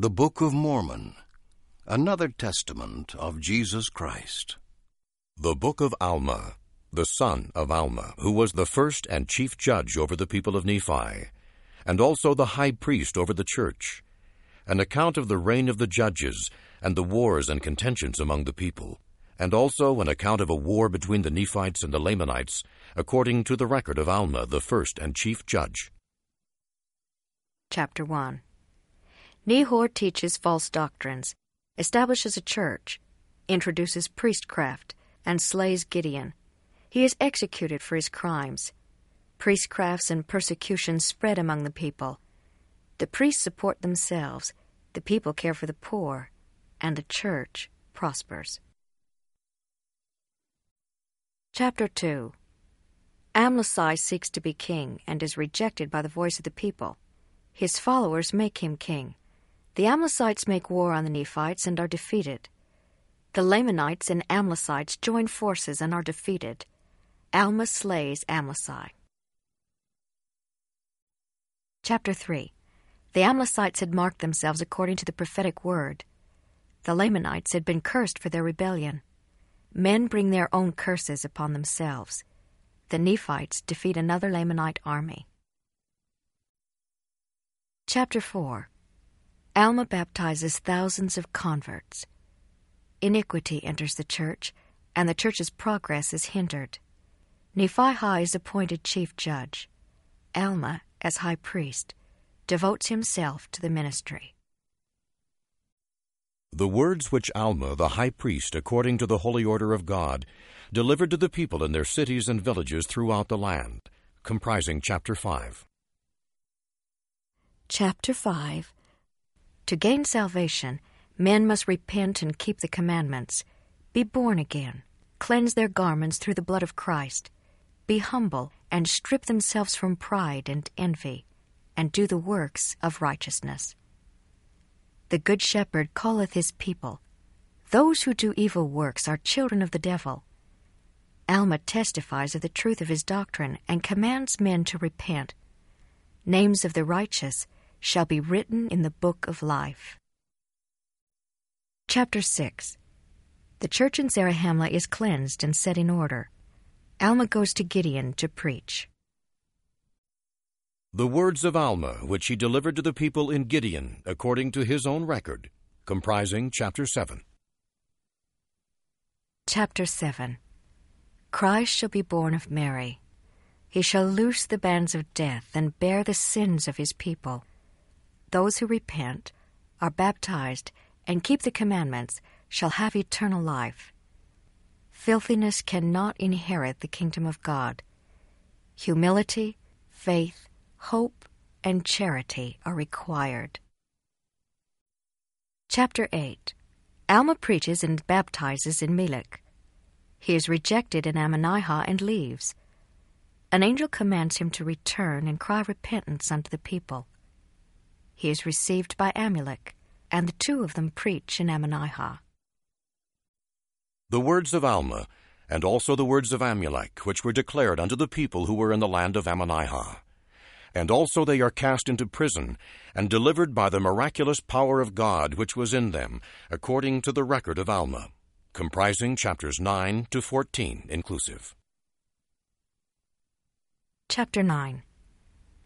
The Book of Mormon, another testament of Jesus Christ. The Book of Alma, the son of Alma, who was the first and chief judge over the people of Nephi, and also the high priest over the church, an account of the reign of the judges, and the wars and contentions among the people, and also an account of a war between the Nephites and the Lamanites, according to the record of Alma, the first and chief judge. Chapter 1 Nehor teaches false doctrines, establishes a church, introduces priestcraft, and slays Gideon. He is executed for his crimes. Priestcrafts and persecutions spread among the people. The priests support themselves, the people care for the poor, and the church prospers. Chapter 2 Amlici seeks to be king and is rejected by the voice of the people. His followers make him king. The Amlicites make war on the Nephites and are defeated. The Lamanites and Amlicites join forces and are defeated. Alma slays Amlici. Chapter 3 The Amlicites had marked themselves according to the prophetic word. The Lamanites had been cursed for their rebellion. Men bring their own curses upon themselves. The Nephites defeat another Lamanite army. Chapter 4 Alma baptizes thousands of converts. Iniquity enters the church, and the church's progress is hindered. Nephihah is appointed chief judge. Alma, as high priest, devotes himself to the ministry. The words which Alma, the high priest, according to the holy order of God, delivered to the people in their cities and villages throughout the land, comprising chapter 5. Chapter 5 To gain salvation, men must repent and keep the commandments, be born again, cleanse their garments through the blood of Christ, be humble, and strip themselves from pride and envy, and do the works of righteousness. The Good Shepherd calleth his people. Those who do evil works are children of the devil. Alma testifies of the truth of his doctrine and commands men to repent. Names of the righteous shall be written in the book of life. Chapter 6 The church in Zarahemla is cleansed and set in order. Alma goes to Gideon to preach. The words of Alma, which he delivered to the people in Gideon, according to his own record, comprising chapter 7. Chapter 7 Christ shall be born of Mary. He shall loose the bands of death and bear the sins of his people. Those who repent, are baptized, and keep the commandments shall have eternal life. Filthiness cannot inherit the kingdom of God. Humility, faith, hope, and charity are required. Chapter 8 Alma preaches and baptizes in Melech. He is rejected in Ammonihah and leaves. An angel commands him to return and cry repentance unto the people. He is received by Amulek, and the two of them preach in Ammonihah. The words of Alma, and also the words of Amulek, which were declared unto the people who were in the land of Ammonihah. And also they are cast into prison, and delivered by the miraculous power of God which was in them, according to the record of Alma, comprising chapters 9 to 14 inclusive. Chapter 9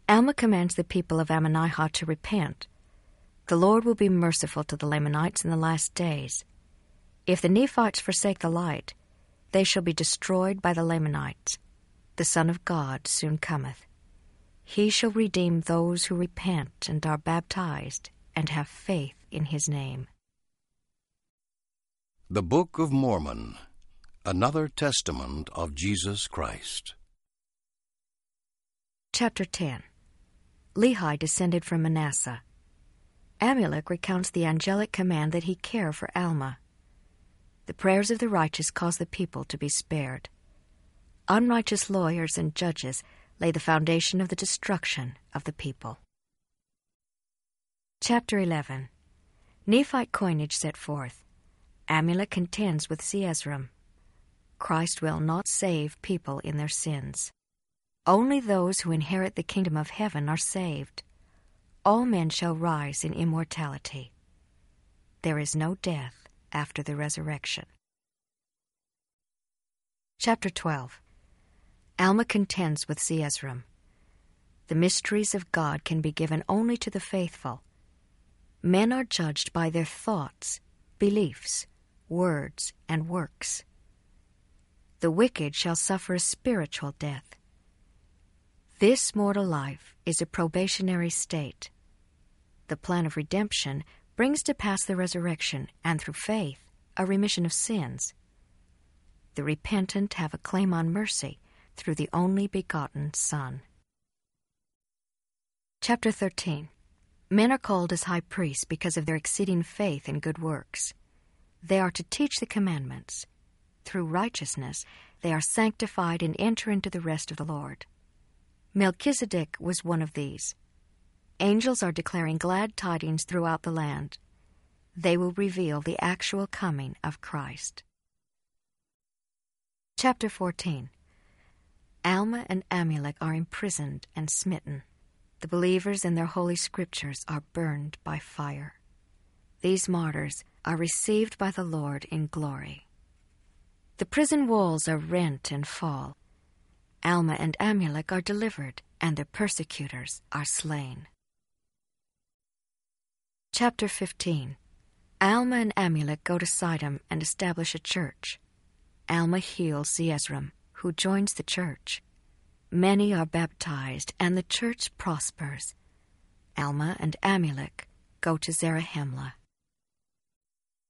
Alma commands the people of Ammonihah to repent. The Lord will be merciful to the Lamanites in the last days. If the Nephites forsake the light, they shall be destroyed by the Lamanites. The Son of God soon cometh. He shall redeem those who repent and are baptized and have faith in his name. The Book of Mormon, another testament of Jesus Christ. Chapter 10 Lehi descended from Manasseh. Amulek recounts the angelic command that he care for Alma. The prayers of the righteous cause the people to be spared. Unrighteous lawyers and judges lay the foundation of the destruction of the people. Chapter 11 Nephite coinage set forth. Amulek contends with Zeezrom. Christ will not save people in their sins. Only those who inherit the kingdom of heaven are saved. All men shall rise in immortality. there is no death after the resurrection. Chapter 12 Alma contends with Zeezrom. The mysteries of God can be given only to the faithful. Men are judged by their thoughts, beliefs, words, and works. The wicked shall suffer a spiritual death. This mortal life is a probationary state. The plan of redemption brings to pass the resurrection, and through faith, a remission of sins. The repentant have a claim on mercy through the only begotten Son. Chapter 13 Men are called as high priests because of their exceeding faith in good works. They are to teach the commandments. Through righteousness, they are sanctified and enter into the rest of the Lord. Melchizedek was one of these. Angels are declaring glad tidings throughout the land. They will reveal the actual coming of Christ. Chapter 14 Alma and Amulek are imprisoned and smitten. The believers in their holy scriptures are burned by fire. These martyrs are received by the Lord in glory. The prison walls are rent and fall. Alma and Amulek are delivered, and their persecutors are slain. Chapter 15 Alma and Amulek go to Sidom and establish a church. Alma heals Zeezrom, who joins the church. Many are baptized, and the church prospers. Alma and Amulek go to Zarahemla.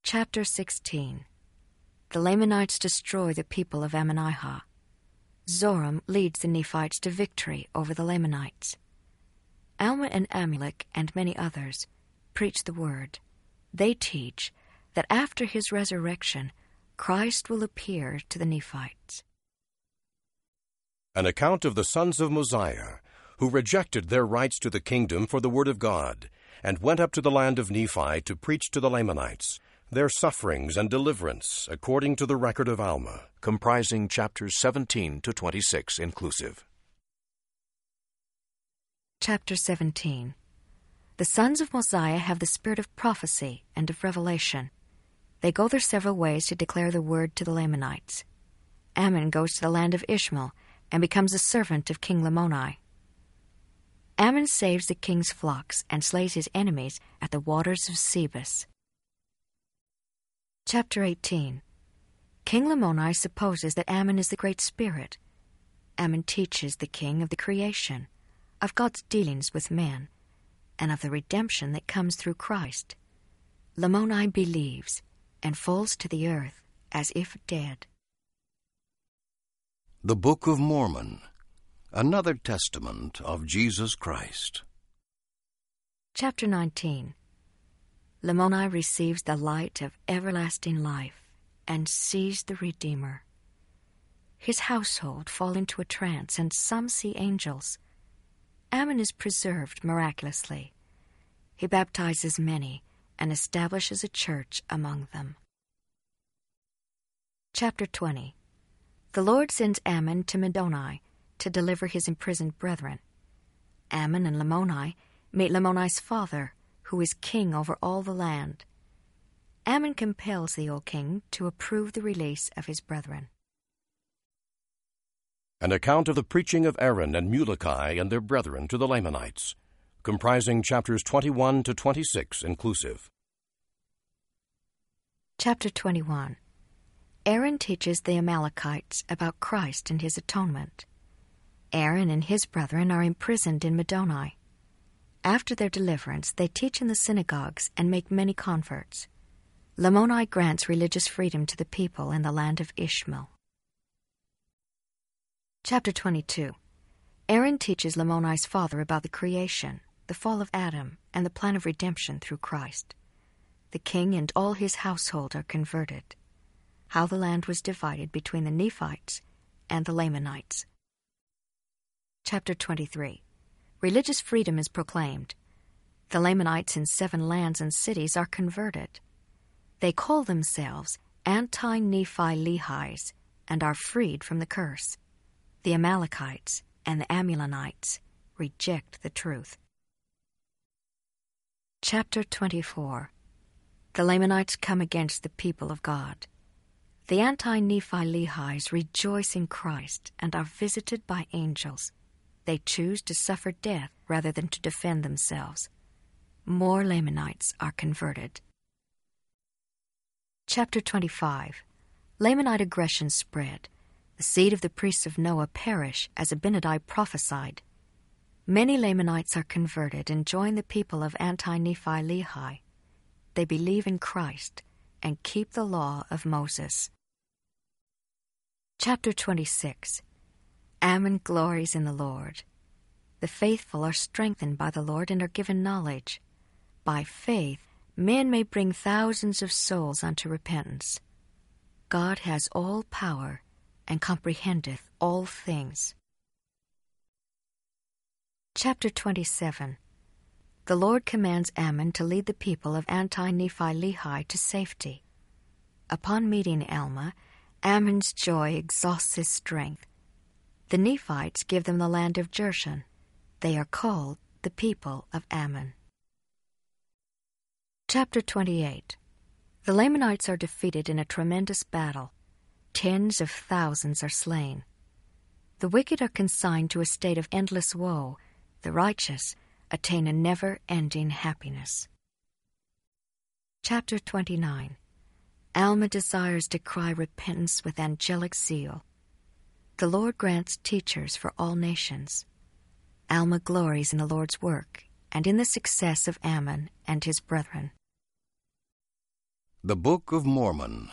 Chapter 16 The Lamanites destroy the people of Ammonihah. Zoram leads the Nephites to victory over the Lamanites. Alma and Amulek and many others preach the word. They teach that after his resurrection, Christ will appear to the Nephites. An account of the sons of Mosiah, who rejected their rights to the kingdom for the word of God, and went up to the land of Nephi to preach to the Lamanites their sufferings and deliverance according to the record of Alma, comprising chapters 17 to 26 inclusive. Chapter 17 The sons of Mosiah have the spirit of prophecy and of revelation. They go their several ways to declare the word to the Lamanites. Ammon goes to the land of Ishmael and becomes a servant of King Lamoni. Ammon saves the king's flocks and slays his enemies at the waters of Sebus. Chapter 18 King Lamoni supposes that Ammon is the Great Spirit. Ammon teaches the king of the creation, of God's dealings with men, and of the redemption that comes through Christ. Lamoni believes and falls to the earth as if dead. The Book of Mormon, another testament of Jesus Christ. Chapter 19 Lamoni receives the light of everlasting life and sees the Redeemer. His household fall into a trance, and some see angels. Ammon is preserved miraculously. He baptizes many and establishes a church among them. Chapter 20 the Lord sends Ammon to Middoni to deliver his imprisoned brethren. Ammon and Lamoni meet Lamoni's father, who is king over all the land. Ammon compels the old king to approve the release of his brethren. An account of the preaching of Aaron and Muloki and their brethren to the Lamanites, comprising chapters 21 to 26 inclusive. Chapter 21 Aaron teaches the Amalekites about Christ and his atonement. Aaron and his brethren are imprisoned in Middoni. After their deliverance, they teach in the synagogues and make many converts. Lamoni grants religious freedom to the people in the land of Ishmael. Chapter 22 Aaron teaches Lamoni's father about the creation, the fall of Adam, and the plan of redemption through Christ. The king and all his household are converted how the land was divided between the Nephites and the Lamanites. Chapter 23 Religious freedom is proclaimed. The Lamanites in seven lands and cities are converted. They call themselves anti Nephi Lehis and are freed from the curse. The Amalekites and the Amulonites reject the truth. Chapter 24 The Lamanites come against the people of God. The anti Nephi Lehis rejoice in Christ and are visited by angels. They choose to suffer death rather than to defend themselves. More Lamanites are converted. Chapter 25 Lamanite aggression spread. The seed of the priests of Noah perish, as Abinadi prophesied. Many Lamanites are converted and join the people of anti Nephi Lehi. They believe in Christ and keep the law of Moses. Chapter 26 Ammon glories in the Lord. The faithful are strengthened by the Lord and are given knowledge. By faith, men may bring thousands of souls unto repentance. God has all power and comprehendeth all things. Chapter 27 The Lord commands Ammon to lead the people of anti Nephi Lehi to safety. Upon meeting Alma, Ammon's joy exhausts his strength. The Nephites give them the land of Jershon. They are called the people of Ammon. Chapter 28 The Lamanites are defeated in a tremendous battle. Tens of thousands are slain. The wicked are consigned to a state of endless woe. The righteous attain a never ending happiness. Chapter 29 Alma desires to cry repentance with angelic zeal. The Lord grants teachers for all nations. Alma glories in the Lord's work and in the success of Ammon and his brethren. The Book of Mormon,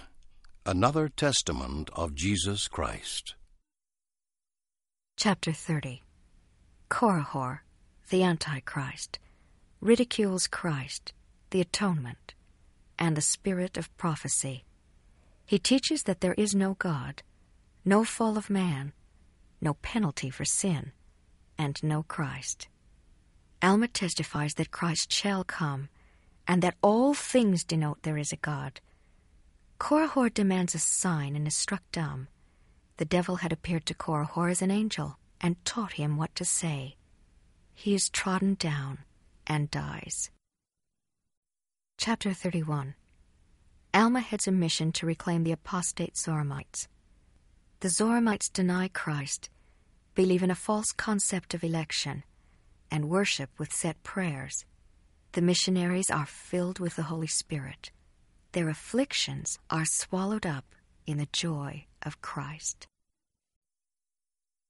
another testament of Jesus Christ. Chapter 30 Korihor, the Antichrist, ridicules Christ, the atonement, and the spirit of prophecy. He teaches that there is no God, no fall of man, no penalty for sin, and no Christ. Alma testifies that Christ shall come, and that all things denote there is a God. Korihor demands a sign and is struck dumb. The devil had appeared to Korihor as an angel and taught him what to say. He is trodden down and dies. Chapter 31 Alma heads a mission to reclaim the apostate Zoramites. The Zoramites deny Christ believe in a false concept of election, and worship with set prayers. The missionaries are filled with the Holy Spirit. Their afflictions are swallowed up in the joy of Christ.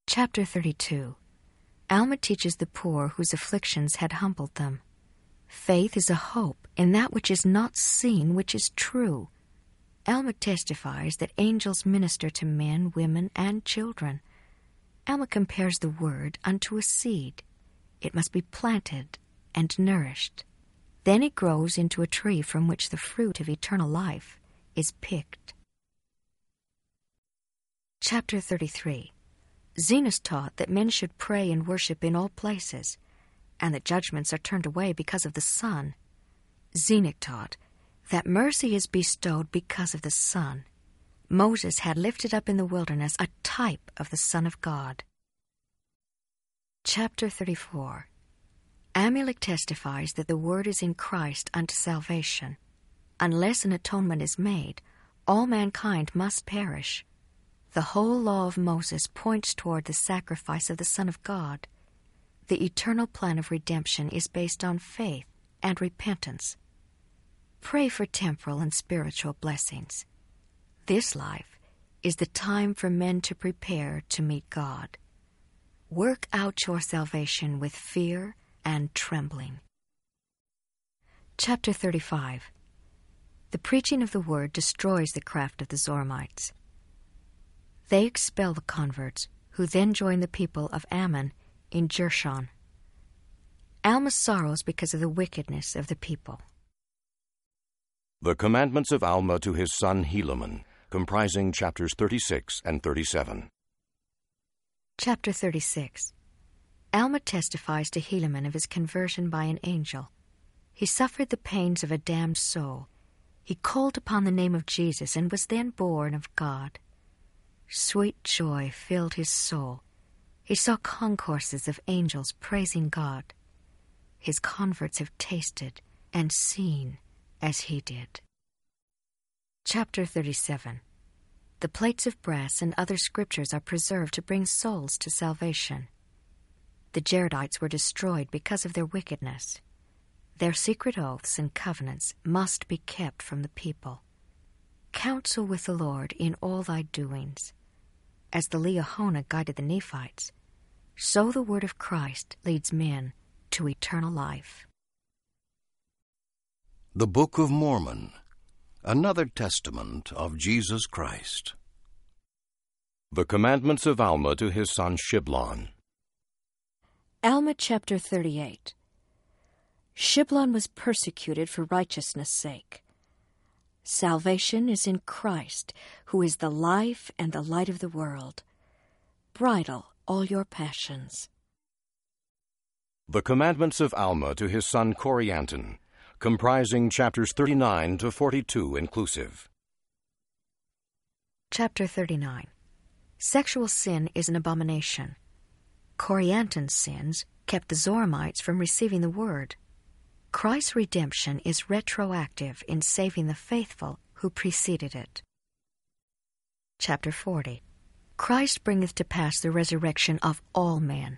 Chapter 32 Alma teaches the poor whose afflictions had humbled them. Faith is a hope in that which is not seen, which is true. Alma testifies that angels minister to men, women, and children. Alma compares the word unto a seed. It must be planted and nourished. Then it grows into a tree from which the fruit of eternal life is picked. Chapter 33 Zenos taught that men should pray and worship in all places, and that judgments are turned away because of the Son. Zenock taught that mercy is bestowed because of the Son. Moses had lifted up in the wilderness a type of the Son of God. Chapter 34 Amulek testifies that the Word is in Christ unto salvation. Unless an atonement is made, all mankind must perish. The whole law of Moses points toward the sacrifice of the Son of God. The eternal plan of redemption is based on faith and repentance. Pray for temporal and spiritual blessings. This life is the time for men to prepare to meet God. Work out your salvation with fear and trembling. Chapter 35 The preaching of the word destroys the craft of the Zoramites. They expel the converts, who then join the people of Ammon in Jershon. Alma sorrows because of the wickedness of the people. The commandments of Alma to his son Helaman, comprising chapters 36 and 37. Chapter 36 Alma testifies to Helaman of his conversion by an angel. He suffered the pains of a damned soul. He called upon the name of Jesus and was then born of God. Sweet joy filled his soul. He saw concourses of angels praising God. His converts have tasted and seen as he did. Chapter 37 The plates of brass and other scriptures are preserved to bring souls to salvation. The Jaredites were destroyed because of their wickedness. Their secret oaths and covenants must be kept from the people. Counsel with the Lord in all thy doings. As the Liahona guided the Nephites, so the word of Christ leads men to eternal life. The Book of Mormon, another testament of Jesus Christ. The commandments of Alma to his son Shiblon. Alma chapter 38 Shiblon was persecuted for righteousness' sake. Salvation is in Christ, who is the life and the light of the world. Bridle all your passions. The commandments of Alma to his son Corianton, comprising chapters 39 to 42 inclusive. Chapter 39 Sexual sin is an abomination. Corianton's sins kept the Zoramites from receiving the word. Christ's redemption is retroactive in saving the faithful who preceded it. Chapter 40 Christ bringeth to pass the resurrection of all men.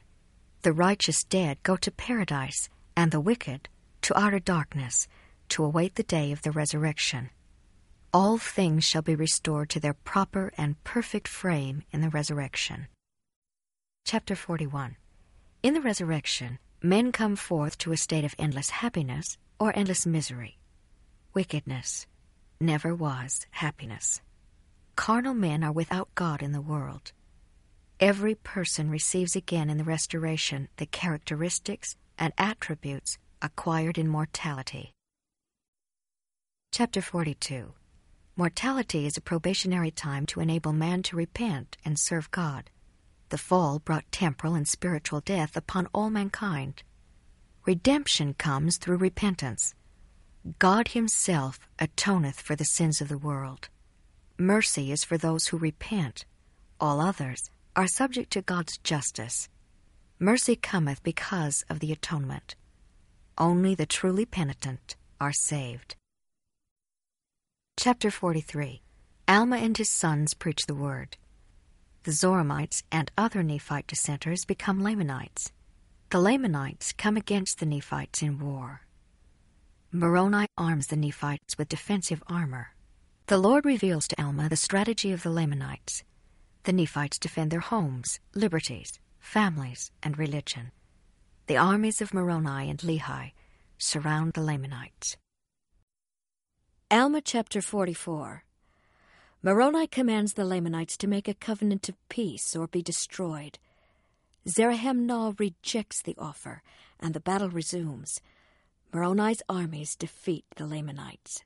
The righteous dead go to paradise, and the wicked to outer darkness, to await the day of the resurrection. All things shall be restored to their proper and perfect frame in the resurrection. Chapter 41 In the resurrection, men come forth to a state of endless happiness or endless misery. Wickedness never was happiness. Carnal men are without God in the world. Every person receives again in the restoration the characteristics and attributes acquired in mortality. Chapter 42 Mortality is a probationary time to enable man to repent and serve God. The fall brought temporal and spiritual death upon all mankind. Redemption comes through repentance. God Himself atoneth for the sins of the world. Mercy is for those who repent. All others are subject to God's justice. Mercy cometh because of the atonement. Only the truly penitent are saved. Chapter 43 Alma and his sons preach the word. The Zoramites and other Nephite dissenters become Lamanites. The Lamanites come against the Nephites in war. Moroni arms the Nephites with defensive armor. The Lord reveals to Alma the strategy of the Lamanites. The Nephites defend their homes, liberties, families, and religion. The armies of Moroni and Lehi surround the Lamanites. Alma chapter 44 Moroni commands the Lamanites to make a covenant of peace or be destroyed. Zerahemnah rejects the offer, and the battle resumes. Moroni's armies defeat the Lamanites.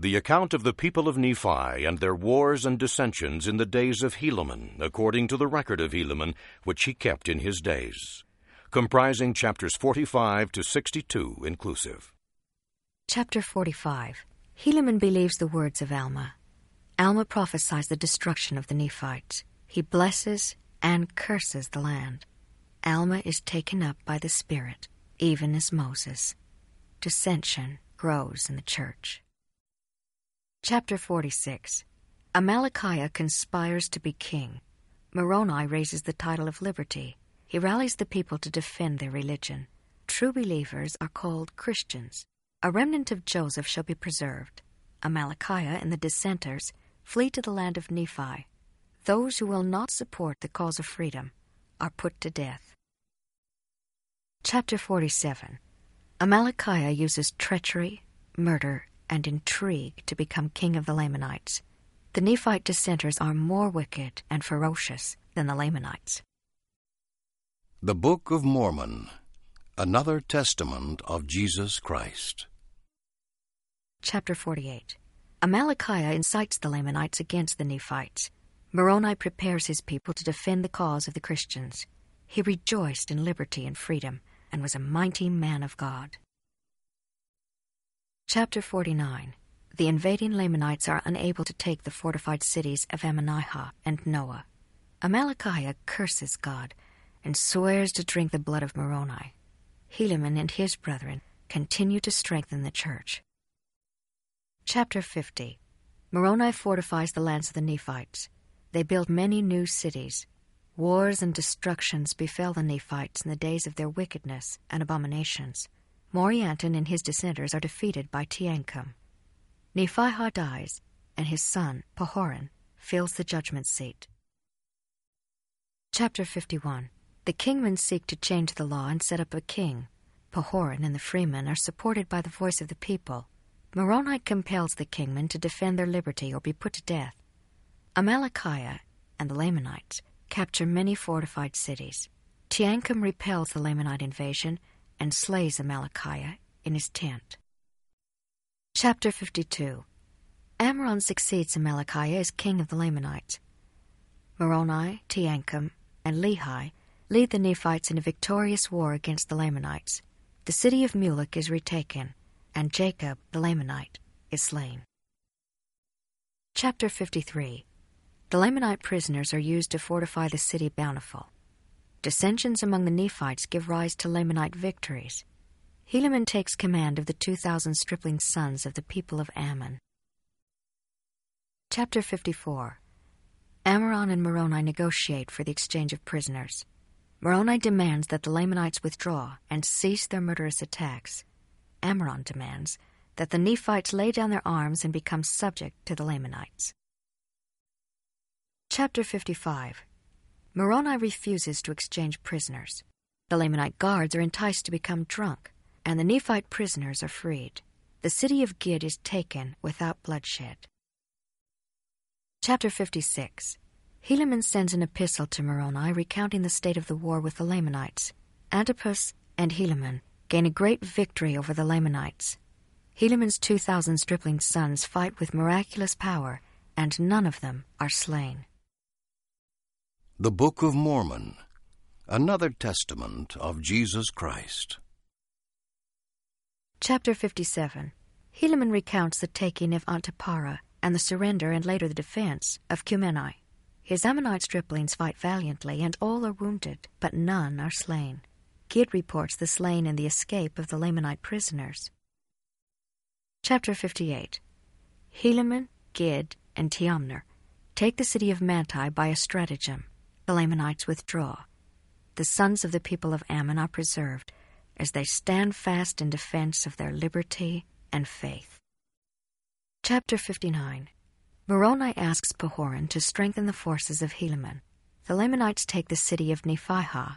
The account of the people of Nephi and their wars and dissensions in the days of Helaman, according to the record of Helaman, which he kept in his days, comprising chapters 45 to 62 inclusive. Chapter 45 Helaman believes the words of Alma. Alma prophesies the destruction of the Nephites. He blesses and curses the land. Alma is taken up by the Spirit, even as Moses. Dissension grows in the church. Chapter 46 Amalickiah conspires to be king. Moroni raises the title of liberty. He rallies the people to defend their religion. True believers are called Christians. A remnant of Joseph shall be preserved. Amalickiah and the dissenters flee to the land of Nephi. Those who will not support the cause of freedom are put to death. Chapter 47 Amalickiah uses treachery, murder, and intrigue to become king of the Lamanites. The Nephite dissenters are more wicked and ferocious than the Lamanites. The Book of Mormon, another testament of Jesus Christ. Chapter 48 Amalickiah incites the Lamanites against the Nephites. Moroni prepares his people to defend the cause of the Christians. He rejoiced in liberty and freedom and was a mighty man of God. Chapter 49 The invading Lamanites are unable to take the fortified cities of Ammonihah and Noah. Amalickiah curses God and swears to drink the blood of Moroni. Helaman and his brethren continue to strengthen the church. Chapter 50 Moroni fortifies the lands of the Nephites. They build many new cities. Wars and destructions befell the Nephites in the days of their wickedness and abominations. Morianton and his dissenters are defeated by Teancum. Nephihah dies, and his son, Pahoran, fills the judgment seat. Chapter 51 The kingmen seek to change the law and set up a king. Pahoran and the freemen are supported by the voice of the people. Moroni compels the kingmen to defend their liberty or be put to death. Amalickiah and the Lamanites capture many fortified cities. Teancum repels the Lamanite invasion and slays Amalickiah in his tent. Chapter 52 Ammoron succeeds Amalickiah as king of the Lamanites. Moroni, Teancum, and Lehi lead the Nephites in a victorious war against the Lamanites. The city of Mulek is retaken, and Jacob, the Lamanite, is slain. Chapter 53 The Lamanite prisoners are used to fortify the city Bountiful. Dissensions among the Nephites give rise to Lamanite victories. Helaman takes command of the 2,000 stripling sons of the people of Ammon. Chapter 54 Ammoron and Moroni negotiate for the exchange of prisoners. Moroni demands that the Lamanites withdraw and cease their murderous attacks. Ammoron demands that the Nephites lay down their arms and become subject to the Lamanites. Chapter 55 Moroni refuses to exchange prisoners. The Lamanite guards are enticed to become drunk, and the Nephite prisoners are freed. The city of Gid is taken without bloodshed. Chapter 56 Helaman sends an epistle to Moroni recounting the state of the war with the Lamanites. Antipas and Helaman gain a great victory over the Lamanites. Helaman's 2,000 stripling sons fight with miraculous power, and none of them are slain. The Book of Mormon, another testament of Jesus Christ. Chapter 57 Helaman recounts the taking of Antiparah and the surrender and later the defense of Cumeni. His Ammonite striplings fight valiantly, and all are wounded, but none are slain. Gid reports the slain and the escape of the Lamanite prisoners. Chapter 58 Helaman, Gid, and Teomner take the city of Manti by a stratagem. The Lamanites withdraw. The sons of the people of Ammon are preserved as they stand fast in defense of their liberty and faith. Chapter 59 Moroni asks Pahoran to strengthen the forces of Helaman. The Lamanites take the city of Nephihah.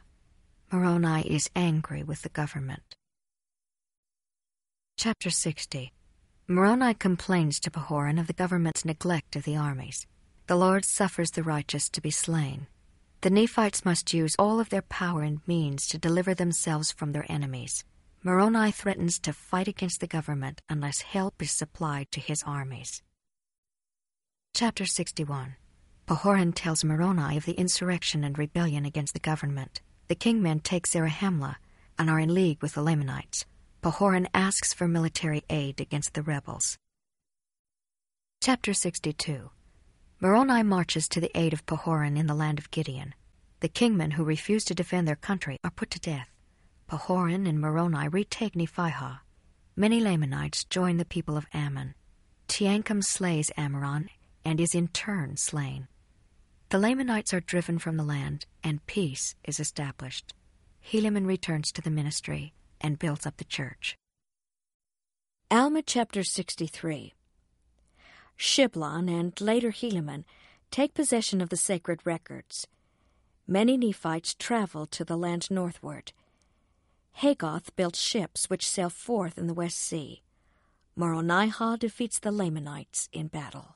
Moroni is angry with the government. Chapter 60 Moroni complains to Pahoran of the government's neglect of the armies. The Lord suffers the righteous to be slain. The Nephites must use all of their power and means to deliver themselves from their enemies. Moroni threatens to fight against the government unless help is supplied to his armies. Chapter 61 Pahoran tells Moroni of the insurrection and rebellion against the government. The kingmen take Zarahemla and are in league with the Lamanites. Pahoran asks for military aid against the rebels. Chapter 62 Moroni marches to the aid of Pahoran in the land of Gideon. The kingmen who refuse to defend their country are put to death. Pahoran and Moroni retake Nephihah. Many Lamanites join the people of Ammon. Teancum slays Ammoron and is in turn slain. The Lamanites are driven from the land, and peace is established. Helaman returns to the ministry and builds up the church. Alma chapter 63 Shiblon and later Helaman take possession of the sacred records. Many Nephites travel to the land northward. Hagoth built ships which sail forth in the West Sea. Moronihah defeats the Lamanites in battle.